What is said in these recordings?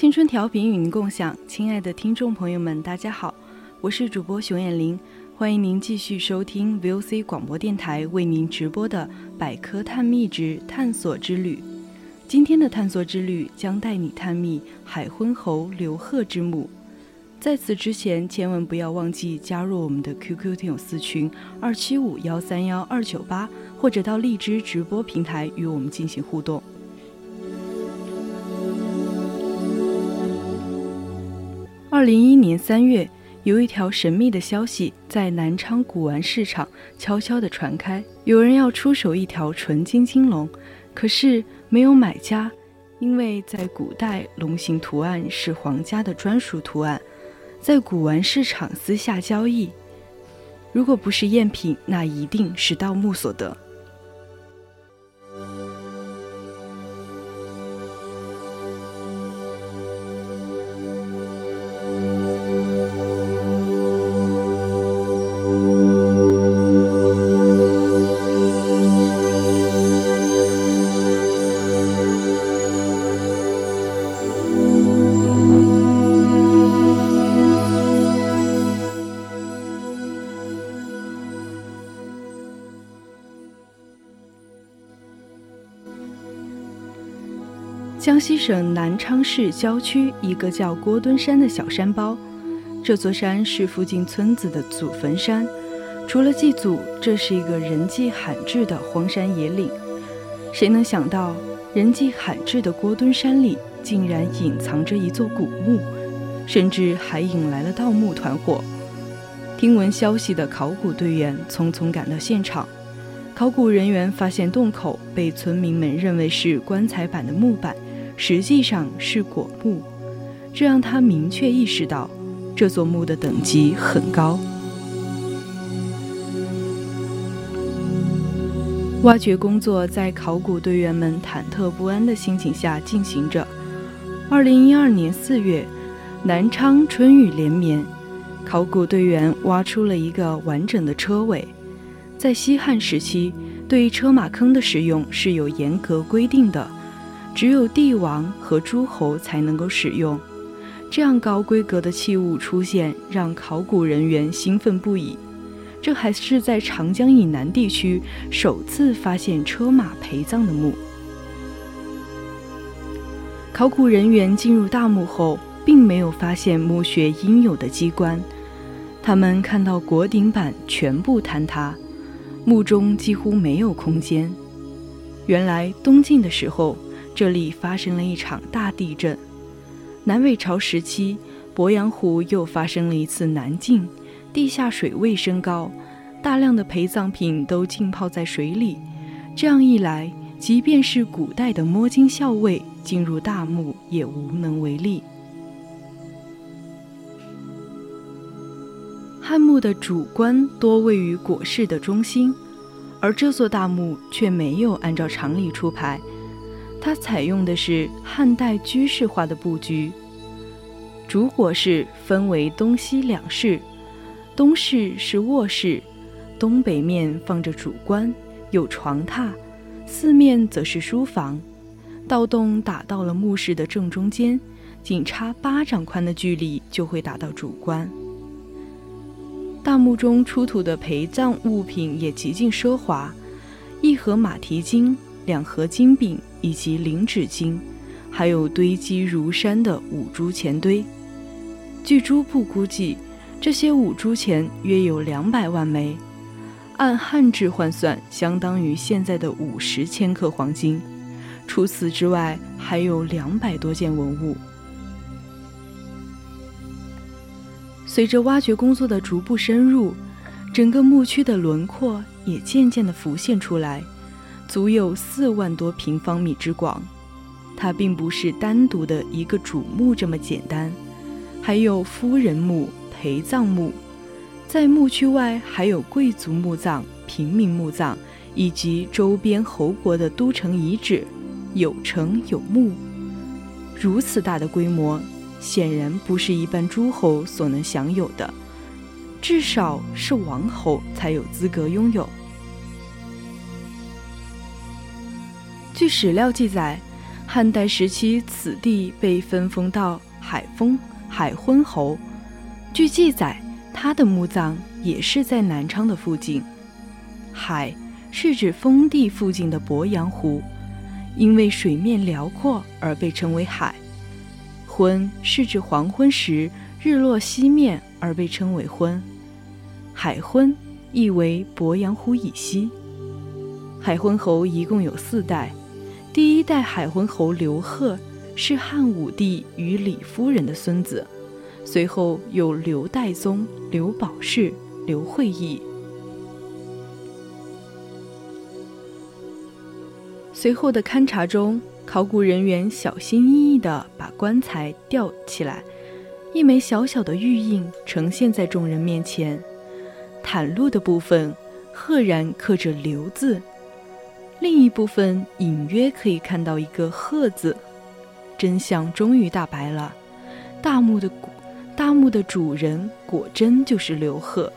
青春调频与您共享，亲爱的听众朋友们，大家好，我是主播熊眼玲，欢迎您继续收听 VOC 广播电台为您直播的《百科探秘之探索之旅》。今天的探索之旅将带你探秘海昏侯刘贺之墓。在此之前，千万不要忘记加入我们的 QQ 听友四群二七五幺三幺二九八，或者到荔枝直播平台与我们进行互动。二零一一年三月，有一条神秘的消息在南昌古玩市场悄悄地传开，有人要出手一条纯金金龙，可是没有买家，因为在古代龙形图案是皇家的专属图案，在古玩市场私下交易，如果不是赝品，那一定是盗墓所得。省南昌市郊区一个叫郭墩山的小山包，这座山是附近村子的祖坟山。除了祭祖，这是一个人迹罕至的荒山野岭。谁能想到，人迹罕至的郭墩山里竟然隐藏着一座古墓，甚至还引来了盗墓团伙。听闻消息的考古队员匆匆赶到现场，考古人员发现洞口被村民们认为是棺材板的木板。实际上是果木，这让他明确意识到这座墓的等级很高。挖掘工作在考古队员们忐忑不安的心情下进行着。二零一二年四月，南昌春雨连绵，考古队员挖出了一个完整的车尾。在西汉时期，对车马坑的使用是有严格规定的。只有帝王和诸侯才能够使用，这样高规格的器物出现，让考古人员兴奋不已。这还是在长江以南地区首次发现车马陪葬的墓。考古人员进入大墓后，并没有发现墓穴应有的机关，他们看到椁顶板全部坍塌，墓中几乎没有空间。原来东晋的时候。这里发生了一场大地震。南北朝时期，鄱阳湖又发生了一次南进，地下水位升高，大量的陪葬品都浸泡在水里。这样一来，即便是古代的摸金校尉进入大墓也无能为力。汉墓的主棺多位于椁室的中心，而这座大墓却没有按照常理出牌。它采用的是汉代居室化的布局，主椁室分为东西两室，东室是卧室，东北面放着主棺，有床榻，四面则是书房。盗洞打到了墓室的正中间，仅差巴掌宽的距离就会打到主棺。大墓中出土的陪葬物品也极尽奢华，一盒马蹄金。两盒金饼以及零纸巾，还有堆积如山的五铢钱堆。据朱部估计，这些五铢钱约有两百万枚，按汉制换算，相当于现在的五十千克黄金。除此之外，还有两百多件文物。随着挖掘工作的逐步深入，整个墓区的轮廓也渐渐地浮现出来，足有四万多平方米之广。它并不是单独的一个主墓这么简单，还有夫人墓、陪葬墓，在墓区外还有贵族墓葬、平民墓葬，以及周边侯国的都城遗址，有城有墓。如此大的规模。显然不是一般诸侯所能享有的，至少是王侯才有资格拥有。据史料记载，汉代时期此地被分封到海丰海昏侯。据记载，他的墓葬也是在南昌的附近。海是指封地附近的鄱阳湖，因为水面辽阔而被称为海。昏是指黄昏时日落西面而被称为昏，海昏意为鄱阳湖以西。海昏侯一共有四代，第一代海昏侯刘贺是汉武帝与李夫人的孙子，随后有刘代宗、刘保世、刘惠义。随后的勘察中。考古人员小心翼翼地把棺材吊起来，一枚小小的玉印呈现在众人面前。袒露的部分赫然刻着“刘”字，另一部分隐约可以看到一个“贺”字。真相终于大白了，大墓的古大墓的主人果真就是刘贺。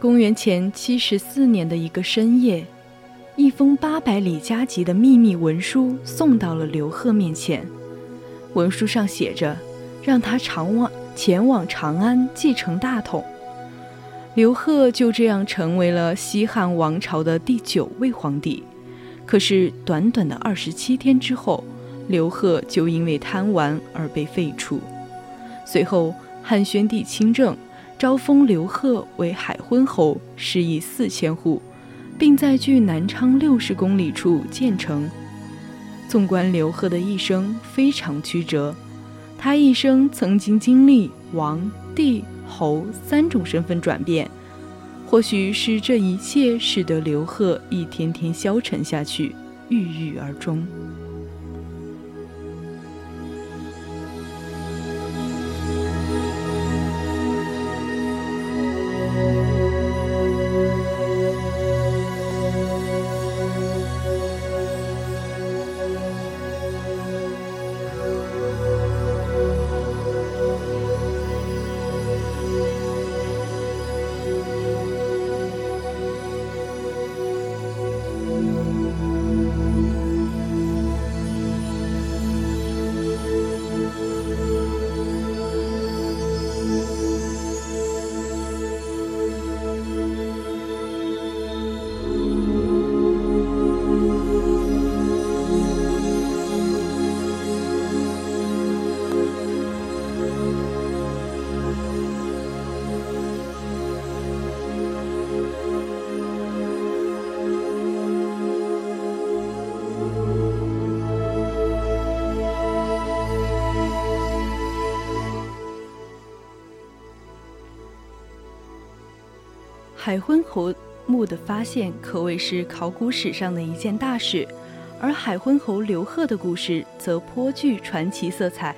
公元前七十四年的一个深夜。一封八百里加急的秘密文书送到了刘贺面前，文书上写着，让他长往前往长安继承大统。刘贺就这样成为了西汉王朝的第九位皇帝。可是短短的二十七天之后，刘贺就因为贪玩而被废除。随后，汉宣帝亲政，招封刘贺为海昏侯，食邑四千户。并在距南昌六十公里处建成。纵观刘贺的一生，非常曲折。他一生曾经经历王、帝、侯三种身份转变，或许是这一切使得刘贺一天天消沉下去，郁郁而终。海昏侯墓的发现可谓是考古史上的一件大事，而海昏侯刘贺的故事则颇具传奇色彩。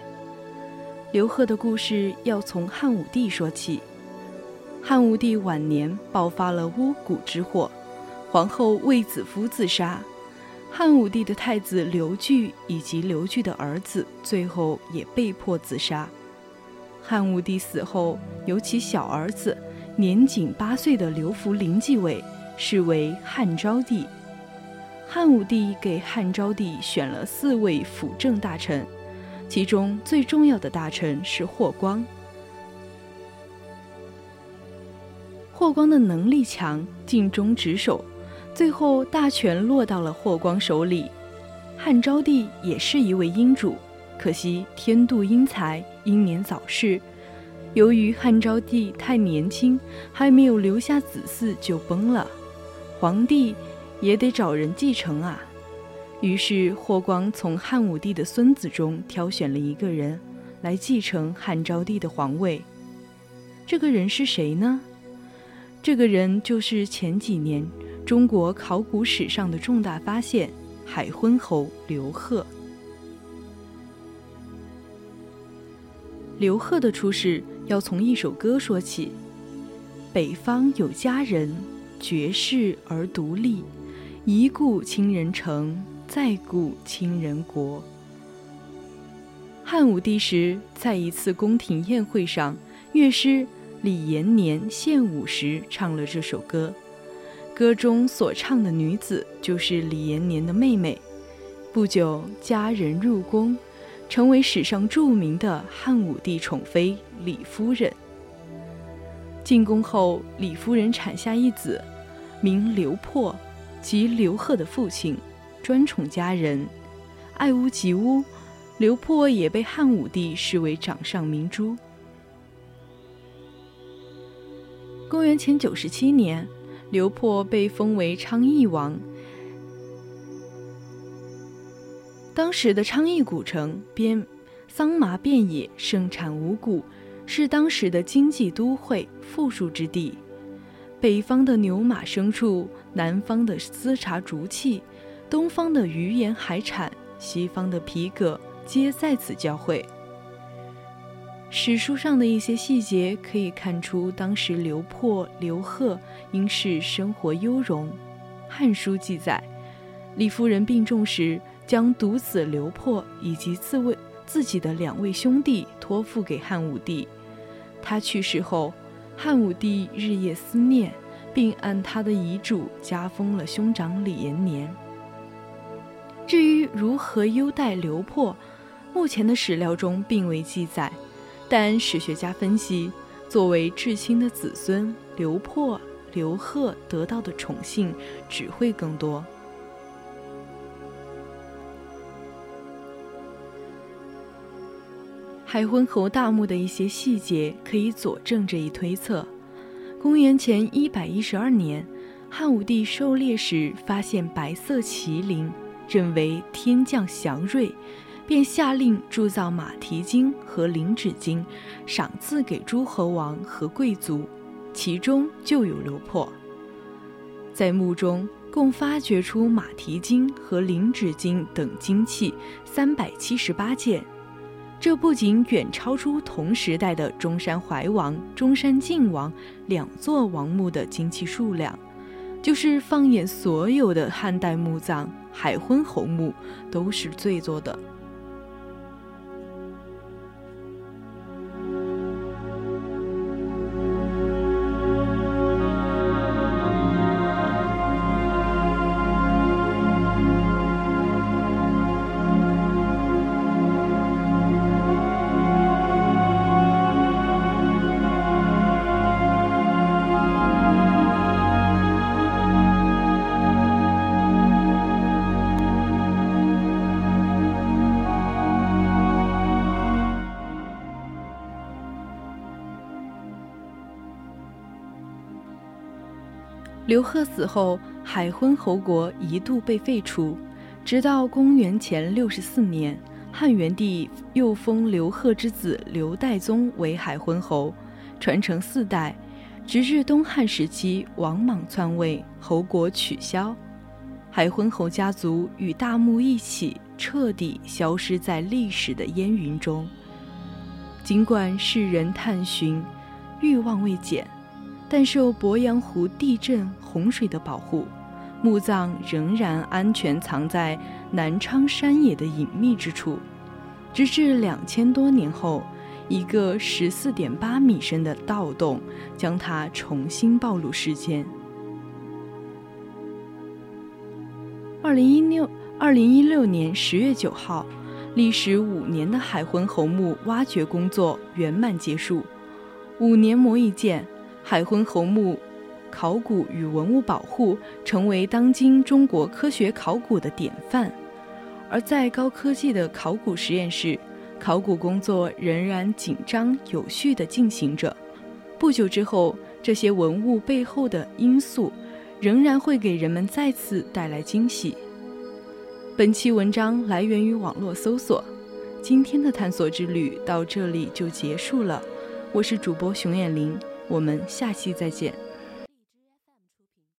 刘贺的故事要从汉武帝说起。汉武帝晚年爆发了巫蛊之祸，皇后卫子夫自杀，汉武帝的太子刘据以及刘据的儿子最后也被迫自杀。汉武帝死后，由其小儿子。年仅八岁的刘弗陵继位，是为汉昭帝。汉武帝给汉昭帝选了四位辅政大臣，其中最重要的大臣是霍光。霍光的能力强，尽忠职守，最后大权落到了霍光手里。汉昭帝也是一位英主，可惜天妒英才，英年早逝。由于汉昭帝太年轻，还没有留下子嗣就崩了，皇帝也得找人继承啊。于是霍光从汉武帝的孙子中挑选了一个人来继承汉昭帝的皇位。这个人是谁呢？这个人就是前几年中国考古史上的重大发现——海昏侯刘贺。刘贺的出世要从一首歌说起：“北方有佳人，绝世而独立，一顾倾人城，再顾倾人国。”汉武帝时，在一次宫廷宴会上，乐师。李延年献舞时唱了这首歌，歌中所唱的女子就是李延年的妹妹。不久，佳人入宫，成为史上著名的汉武帝宠妃李夫人。进宫后，李夫人产下一子，名刘破，即刘贺的父亲，专宠佳人，爱屋及乌。刘破也被汉武帝视为掌上明珠。公元前九十七年，刘破被封为昌邑王。当时的昌邑古城边桑麻遍野，盛产五谷，是当时的经济都会、富庶之地。北方的牛马牲畜，南方的丝茶竹器，东方的鱼盐海产，西方的皮革，皆在此交汇。史书上的一些细节可以看出，当时刘破、刘贺应是生活优容。《汉书》记载，李夫人病重时，将独子刘破以及自卫自己的两位兄弟托付给汉武帝。他去世后，汉武帝日夜思念，并按他的遗嘱加封了兄长李延年。至于如何优待刘破，目前的史料中并未记载。但史学家分析，作为至亲的子孙，刘破、刘贺得到的宠幸只会更多。海昏侯大墓的一些细节可以佐证这一推测。公元前一百一十二年，汉武帝狩猎时发现白色麒麟，认为天降祥瑞。便下令铸造马蹄金和灵指金，赏赐给诸侯王和贵族，其中就有刘破。在墓中共发掘出马蹄金和灵指金等金器三百七十八件，这不仅远超出同时代的中山怀王、中山靖王两座王墓的金器数量，就是放眼所有的汉代墓葬，海昏侯墓都是最多的。刘贺死后，海昏侯国一度被废除，直到公元前六十四年，汉元帝又封刘贺之子刘代宗为海昏侯，传承四代，直至东汉时期王莽篡位，侯国取消，海昏侯家族与大墓一起彻底消失在历史的烟云中。尽管世人探寻，欲望未减。但受鄱阳湖地震、洪水的保护，墓葬仍然安全藏在南昌山野的隐秘之处。直至两千多年后，一个十四点八米深的盗洞将它重新暴露世间。二零一六二零一六年十月九号，历时五年的海昏侯墓挖掘工作圆满结束，五年磨一剑。海昏侯墓考古与文物保护成为当今中国科学考古的典范，而在高科技的考古实验室，考古工作仍然紧张有序地进行着。不久之后，这些文物背后的因素仍然会给人们再次带来惊喜。本期文章来源于网络搜索。今天的探索之旅到这里就结束了，我是主播熊眼玲，我们下期再见。